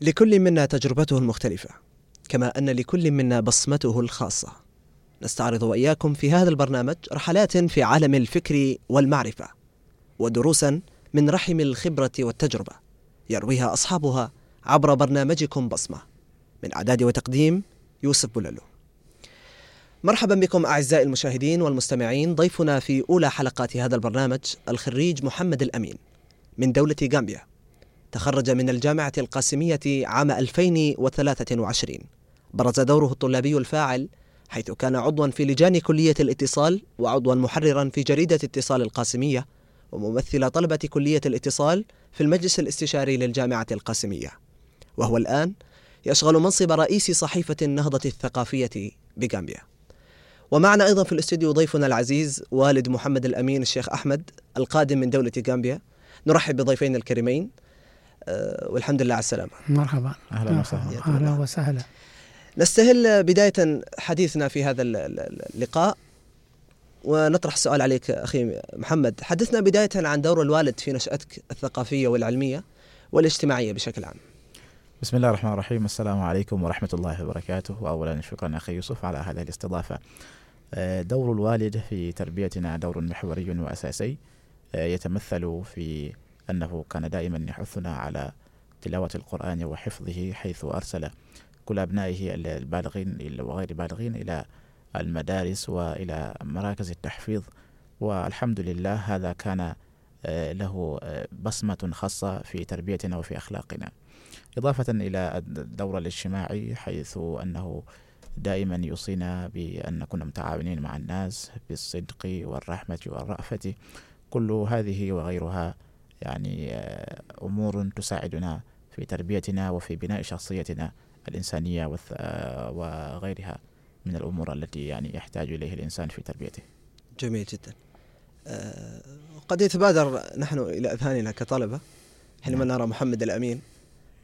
لكل منا تجربته المختلفة كما أن لكل منا بصمته الخاصة. نستعرض وإياكم في هذا البرنامج رحلات في عالم الفكر والمعرفة ودروسا من رحم الخبرة والتجربة يرويها أصحابها عبر برنامجكم بصمة من إعداد وتقديم يوسف بولالو مرحبا بكم أعزائي المشاهدين والمستمعين ضيفنا في أولى حلقات هذا البرنامج الخريج محمد الأمين من دولة غامبيا. تخرج من الجامعة القاسمية عام 2023 برز دوره الطلابي الفاعل حيث كان عضوا في لجان كلية الاتصال وعضوا محررا في جريدة اتصال القاسمية وممثل طلبة كلية الاتصال في المجلس الاستشاري للجامعة القاسمية. وهو الآن يشغل منصب رئيس صحيفة النهضة الثقافية بغامبيا. ومعنا أيضا في الاستوديو ضيفنا العزيز والد محمد الأمين الشيخ أحمد القادم من دولة غامبيا. نرحب بضيفين الكريمين. والحمد لله على السلامة. مرحبا. أهلا وسهلا. أهلا وسهلا. نستهل بداية حديثنا في هذا اللقاء ونطرح السؤال عليك أخي محمد. حدثنا بداية عن دور الوالد في نشأتك الثقافية والعلمية والاجتماعية بشكل عام. بسم الله الرحمن الرحيم. السلام عليكم ورحمة الله وبركاته. وأولا شكرا أخي يوسف على هذه الاستضافة. دور الوالد في تربيتنا دور محوري وأساسي يتمثل في أنه كان دائما يحثنا على تلاوة القرآن وحفظه حيث أرسل كل أبنائه البالغين وغير البالغين إلى المدارس وإلى مراكز التحفيظ. والحمد لله هذا كان له بصمة خاصة في تربيتنا وفي أخلاقنا. إضافة إلى الدور الاجتماعي حيث أنه دائما يوصينا بأن نكون متعاونين مع الناس بالصدق والرحمة والرأفة. كل هذه وغيرها يعني أمور تساعدنا في تربيتنا وفي بناء شخصيتنا الإنسانية وغيرها من الأمور التي يعني يحتاج إليه الإنسان في تربيته. جميل جدا. أه قد يتبادر نحن إلى أذهاننا كطلبة حينما نرى محمد الأمين.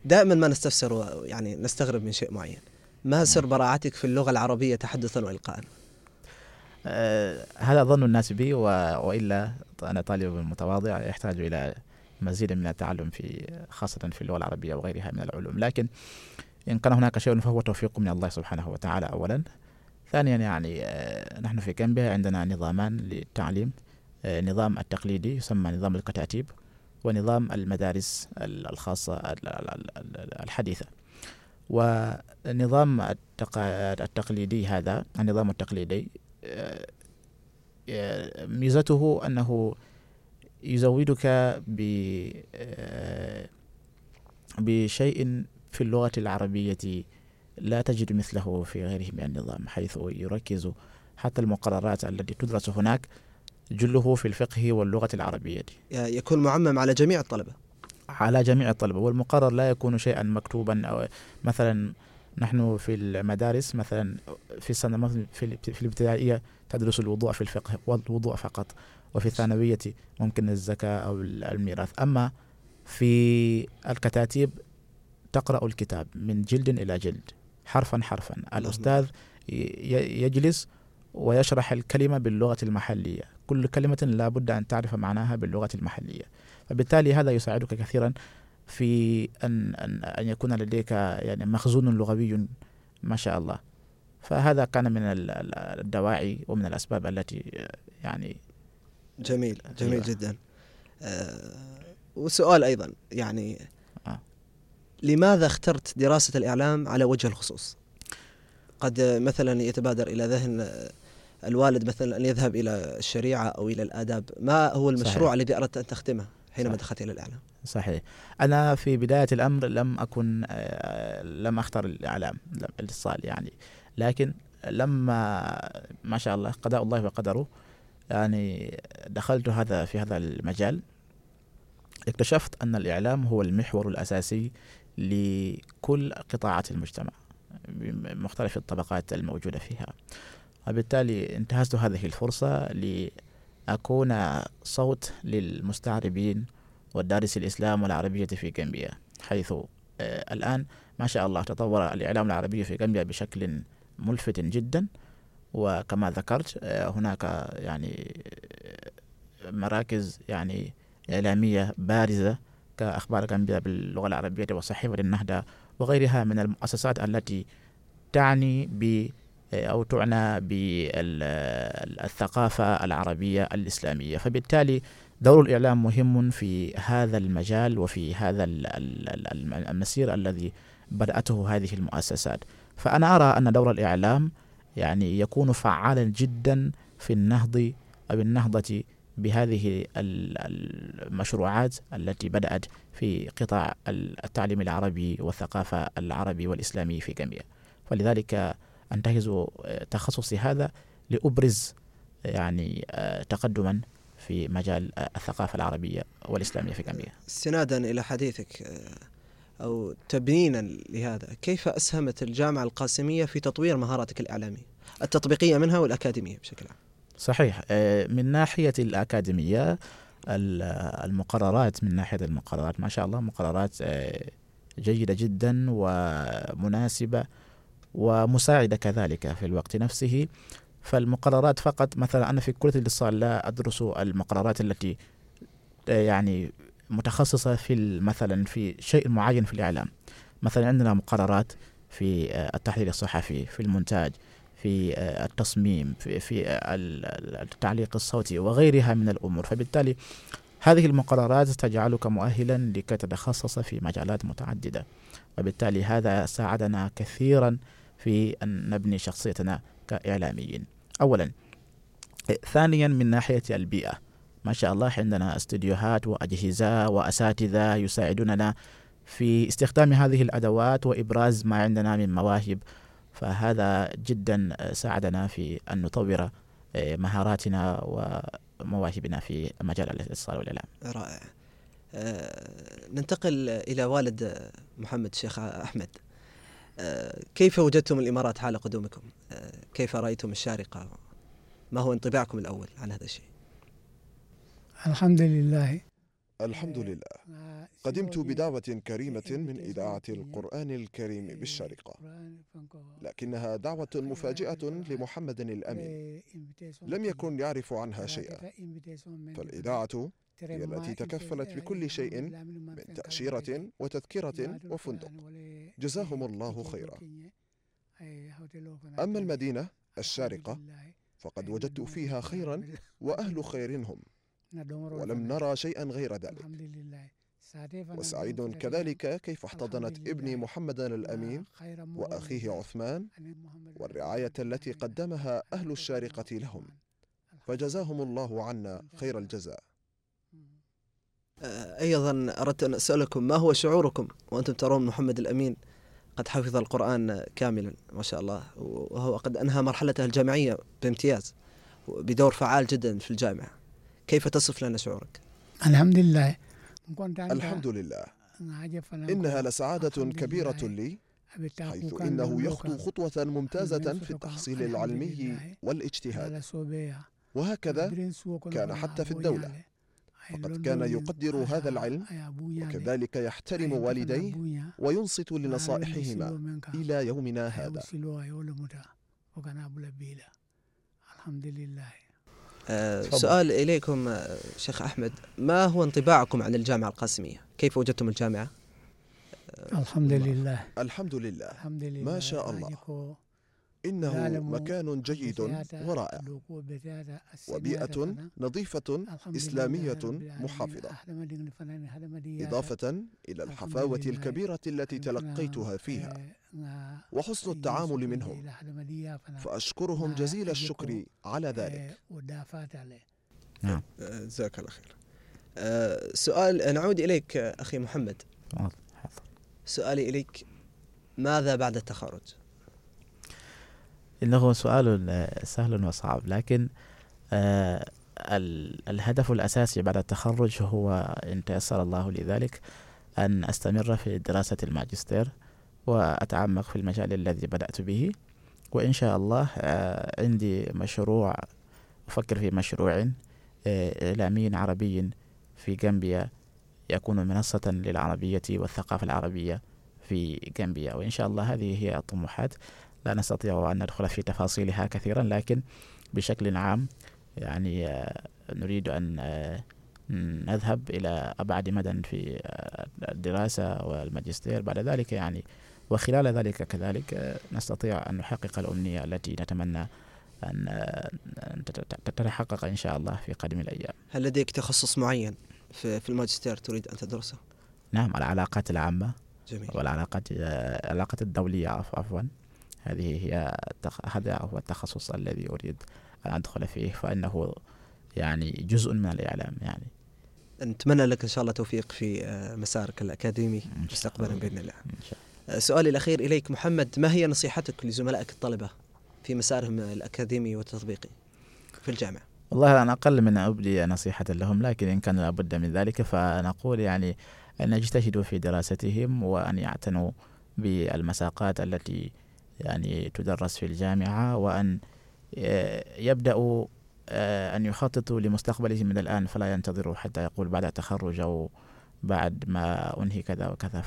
دائما ما نستفسر يعني نستغرب من شيء معين. ما سر براعتك في اللغة العربية تحدثا وإلقاء؟ أه هذا ظن الناس بي وإلا أنا طالب متواضع يحتاج إلى مزيد من التعلم في خاصة في اللغة العربية وغيرها من العلوم. لكن إن كان هناك شيء فهو توفيق من الله سبحانه وتعالى أولا. ثانيا يعني نحن في كامبيا عندنا نظامان للتعليم. نظام التقليدي يسمى نظام الكتاتيب ونظام المدارس الخاصة الحديثة. ونظام التقليدي هذا النظام التقليدي ميزته أنه يزودك بشيء في اللغة العربية لا تجد مثله في غيره من النظام حيث يركز حتى المقررات التي تدرس هناك جله في الفقه واللغة العربية. يكون معمم على جميع الطلبة. على جميع الطلبة والمقرر لا يكون شيئا مكتوبا أو مثلا نحن في المدارس مثلا في السنة في, في الابتدائية تدرس الوضوء في الفقه والوضوء فقط. وفي الثانوية ممكن الزكاة أو الميراث. أما في الكتاتيب تقرأ الكتاب من جلد إلى جلد حرفا حرفا. الأستاذ يجلس ويشرح الكلمة باللغة المحلية. كل كلمة لا بد أن تعرف معناها باللغة المحلية. فبالتالي هذا يساعدك كثيرا في أن, أن, أن يكون لديك يعني مخزون لغوي ما شاء الله. فهذا كان من الدواعي ومن الأسباب التي يعني جميل جميل أيوة. جدا أه وسؤال أيضا يعني لماذا اخترت دراسة الإعلام على وجه الخصوص؟ قد مثلا يتبادر إلى ذهن الوالد مثلا أن يذهب إلى الشريعة أو إلى الآداب ما هو المشروع صحيح. الذي أردت أن تختمه حينما صحيح. دخلت إلى الإعلام؟ صحيح أنا في بداية الأمر لم أكن لم أختر الإعلام الاتصال يعني لكن لما ما شاء الله قضاء الله وقدره يعني دخلت هذا في هذا المجال اكتشفت أن الإعلام هو المحور الأساسي لكل قطاعات المجتمع بمختلف الطبقات الموجودة فيها. وبالتالي انتهزت هذه الفرصة لأكون صوت للمستعربين والدارس الإسلام والعربية في غامبيا حيث الآن ما شاء الله تطور الإعلام العربي في غامبيا بشكل ملفت جدا. وكما ذكرت هناك يعني مراكز يعني إعلامية بارزة كأخبار غامبيا باللغة العربية وصحيفة النهضة وغيرها من المؤسسات التي تعني ب أو تعنى بالثقافة العربية الإسلامية. فبالتالي دور الإعلام مهم في هذا المجال وفي هذا المسير الذي بدأته هذه المؤسسات. فأنا أرى أن دور الإعلام يعني يكون فعالا جدا في النهض أو النهضة بهذه المشروعات التي بدأت في قطاع التعليم العربي والثقافة العربي والإسلامي في جامبيا فلذلك أنتهز تخصصي هذا لأبرز يعني تقدما في مجال الثقافة العربية والإسلامية في جامبيا استنادا إلى حديثك أو تبنينا لهذا. كيف أسهمت الجامعة القاسمية في تطوير مهاراتك الإعلامية التطبيقية منها والأكاديمية بشكل عام؟ صحيح. آه، من ناحية الأكاديمية المقررات من ناحية المقررات ما شاء الله مقررات آه، جيدة جدا ومناسبة ومساعدة كذلك في الوقت نفسه. فالمقررات فقط مثلا أنا في كلية الاتصال لا أدرس المقررات التي آه، يعني متخصصة في مثلا في شيء معين في الإعلام. مثلا عندنا مقررات في التحليل الصحفي في المونتاج في آه، التصميم في, في التعليق الصوتي وغيرها من الأمور. فبالتالي هذه المقررات تجعلك مؤهلا لكي تتخصص في مجالات متعددة. وبالتالي هذا ساعدنا كثيرا في أن نبني شخصيتنا كإعلاميين. أولا ثانيا من ناحية البيئة. ما شاء الله عندنا استديوهات وأجهزة وأساتذة يساعدوننا في استخدام هذه الأدوات وإبراز ما عندنا من مواهب. فهذا جدا ساعدنا في أن نطور آه، مهاراتنا ومواهبنا في مجال الاتصال والإعلام. رائع. أه ننتقل إلى والد محمد الشيخ أحمد. أه كيف وجدتم الإمارات حال قدومكم؟ أه كيف رأيتم الشارقة؟ ما هو انطباعكم الأول عن هذا الشيء؟ الحمد لله. الحمد لله. قدمت بدعوة كريمة من إذاعة القرآن الكريم بالشارقة لكنها دعوة مفاجئة لمحمد الأمين. لم يكن يعرف عنها شيئا. فالإذاعة هي التي تكفلت بكل شيء من تأشيرة وتذكرة وفندق. جزاهم الله خيرا. أما المدينة الشارقة فقد وجدت فيها خيرا وأهل خير هم. ولم نرى شيئا غير ذلك. وسعيد كذلك كيف احتضنت ابني محمد الأمين وأخيه عثمان والرعاية التي قدمها أهل الشارقة لهم. فجزاهم الله عنا خير الجزاء. آه، أيضا أردت أن أسألكم ما هو شعوركم وأنتم ترون محمد الأمين قد حفظ القرآن كاملا؟ ما شاء الله. وهو قد أنهى مرحلته الجامعية بامتياز بدور فعال جدا في الجامعة. كيف تصف لنا شعورك؟ الحمد لله الحمد لله إنها لسعادة كبيرة لي حيث إنه يخطو خطوة ممتازة في التحصيل العلمي والاجتهاد. وهكذا كان حتى في الدولة. فقد كان يقدر هذا العلم وكذلك يحترم والديه وينصت لنصائحهما إلى يومنا هذا. الحمد لله. آه سؤال إليكم آه شيخ أحمد. ما هو انطباعكم عن الجامعة القاسمية؟ كيف وجدتم الجامعة؟ الحمد لله. الحمد لله. الحمد لله. ما شاء الله. إنه مكان جيد ورائع. وبيئة نظيفة إسلامية محافظة. إضافة إلى الحفاوة الكبيرة التي تلقيتها فيها. وحسن التعامل منهم. فأشكرهم جزيل الشكر على ذلك. نعم. جزاك الله خير. أه سؤال نعود إليك أخي محمد. سؤالي إليك ماذا بعد التخرج؟ إنه سؤال سهل وصعب. لكن آه الهدف الأساسي بعد التخرج هو إن تيسر الله لي ذلك أن أستمر في دراسة الماجستير وأتعمق في المجال الذي بدأت به. وإن شاء الله آه عندي مشروع أفكر في مشروع آه إعلامي عربي في جامبيا يكون منصة للعربية والثقافة العربية في جامبيا وإن شاء الله هذه هي الطموحات. لا نستطيع أن ندخل في تفاصيلها كثيرا لكن بشكل عام يعني آه، نريد أن آه، نذهب إلى أبعد مدى في الدراسة والماجستير. بعد ذلك يعني وخلال ذلك كذلك نستطيع أن نحقق الأمنية التي نتمنى أن تتحقق إن شاء الله في قادم الأيام. هل لديك تخصص معين في الماجستير تريد أن تدرسه؟ نعم العلاقات العامة جميل. والعلاقات العلاقات الدولية عفوا. هذه هي هذا هو التخصص الذي أريد أن أدخل فيه فإنه يعني جزء من الإعلام يعني. نتمنى لك إن شاء الله توفيق في آه، مسارك الأكاديمي مستقبلا بإذن الله. آه، سؤالي الأخير إليك محمد ما هي نصيحتك لزملائك الطلبة في مسارهم الأكاديمي والتطبيقي في الجامعة؟ والله أنا أقل من أبدي نصيحة لهم لكن إن كان لابد من ذلك فنقول يعني أن يجتهدوا في دراستهم وأن يعتنوا بالمساقات التي يعني تدرس في الجامعة وأن آه، يبدأوا آه، أن يخططوا لمستقبلهم من الآن فلا ينتظروا حتى يقول بعد التخرج أو بعد ما أنهي كذا وكذا.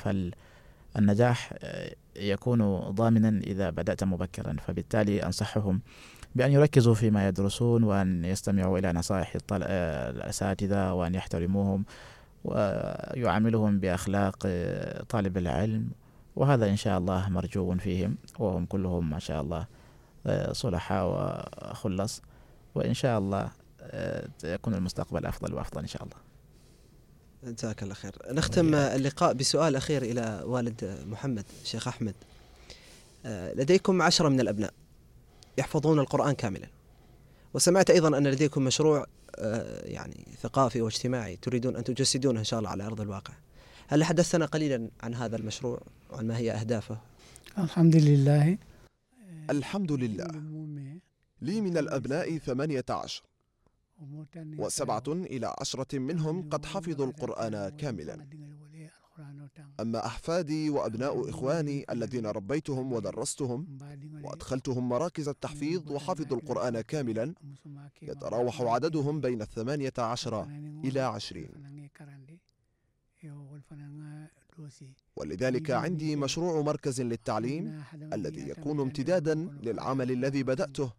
فالنجاح آه، يكون ضامنا إذا بدأت مبكرا. فبالتالي أنصحهم بأن يركزوا فيما يدرسون وأن يستمعوا إلى نصائح الأساتذة وأن يحترموهم ويعاملهم بأخلاق طالب العلم. وهذا إن شاء الله مرجو فيهم وهم كلهم ما شاء الله صلحاء وخلص وإن شاء الله يكون المستقبل أفضل وأفضل إن شاء الله. جزاك الله خير. نختم اللقاء بسؤال أخير إلى والد محمد شيخ أحمد. لديكم عشرة من الأبناء يحفظون القرآن كاملا. وسمعت أيضا أن لديكم مشروع آه، يعني ثقافي واجتماعي تريدون أن تجسدونه إن شاء الله على أرض الواقع. هل حدثنا قليلا عن هذا المشروع وعن ما هي أهدافه؟ الحمد لله الحمد لله لي من الأبناء ثمانية عشر. وسبعة إلى عشرة منهم قد حفظوا القرآن كاملا. أما أحفادي وأبناء إخواني الذين ربيتهم ودرستهم وأدخلتهم مراكز التحفيظ وحفظوا القرآن كاملا يتراوح عددهم بين الثمانية عشر إلى عشرين. ولذلك عندي مشروع مركز للتعليم الذي يكون امتدادا للعمل الذي بدأته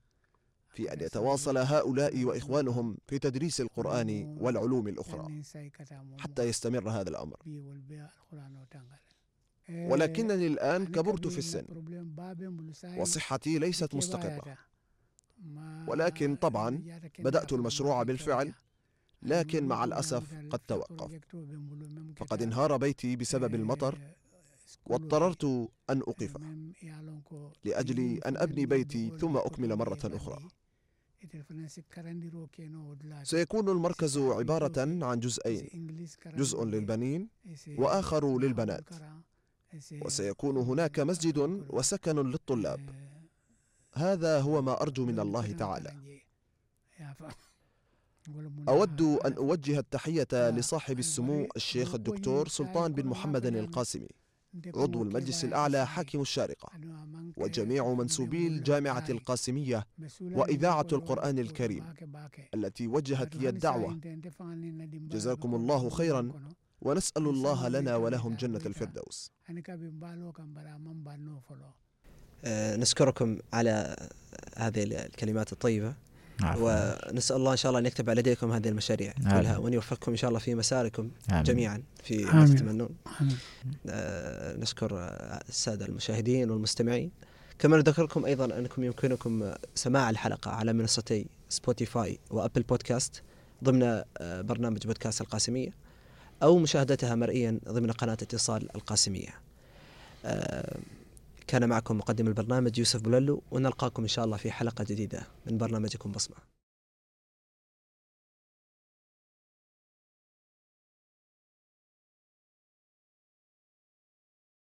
في أن يتواصل هؤلاء وإخوانهم في تدريس القرآن والعلوم الأخرى حتى يستمر هذا الأمر. ولكنني الآن كبرت في السن وصحتي ليست مستقرة. ولكن طبعا بدأت المشروع بالفعل لكن مع الأسف قد توقف. فقد انهار بيتي بسبب المطر واضطررت أن أوقفه. لأجل أن أبني بيتي ثم أكمل مرة أخرى. سيكون المركز عبارة عن جزئين. جزء للبنين وآخر للبنات. وسيكون هناك مسجد وسكن للطلاب. هذا هو ما أرجو من الله تعالى. أود أن أوجه التحية لصاحب السمو الشيخ الدكتور سلطان بن محمد القاسمي عضو المجلس الأعلى حاكم الشارقة وجميع منسوبي الجامعة القاسمية وإذاعة القرآن الكريم التي وجهت لي الدعوة. جزاكم الله خيرا ونسأل الله لنا ولهم جنة الفردوس. آه، نشكركم على هذه الكلمات الطيبة. ونسأل الله إن شاء الله أن يكتب على يديكم هذه المشاريع كلها وان يوفقكم إن شاء الله في مساركم آمين. جميعا في ما تتمنون. آه نشكر السادة المشاهدين والمستمعين. كما نذكركم أيضا أنكم يمكنكم سماع الحلقة على منصتي سبوتيفاي وأبل بودكاست ضمن آه برنامج بودكاست القاسمية أو مشاهدتها مرئيا ضمن قناة اتصال القاسمية. آه كان معكم مقدم البرنامج يوسف بوللو ونلقاكم إن شاء الله في حلقة جديدة من برنامجكم بصمة.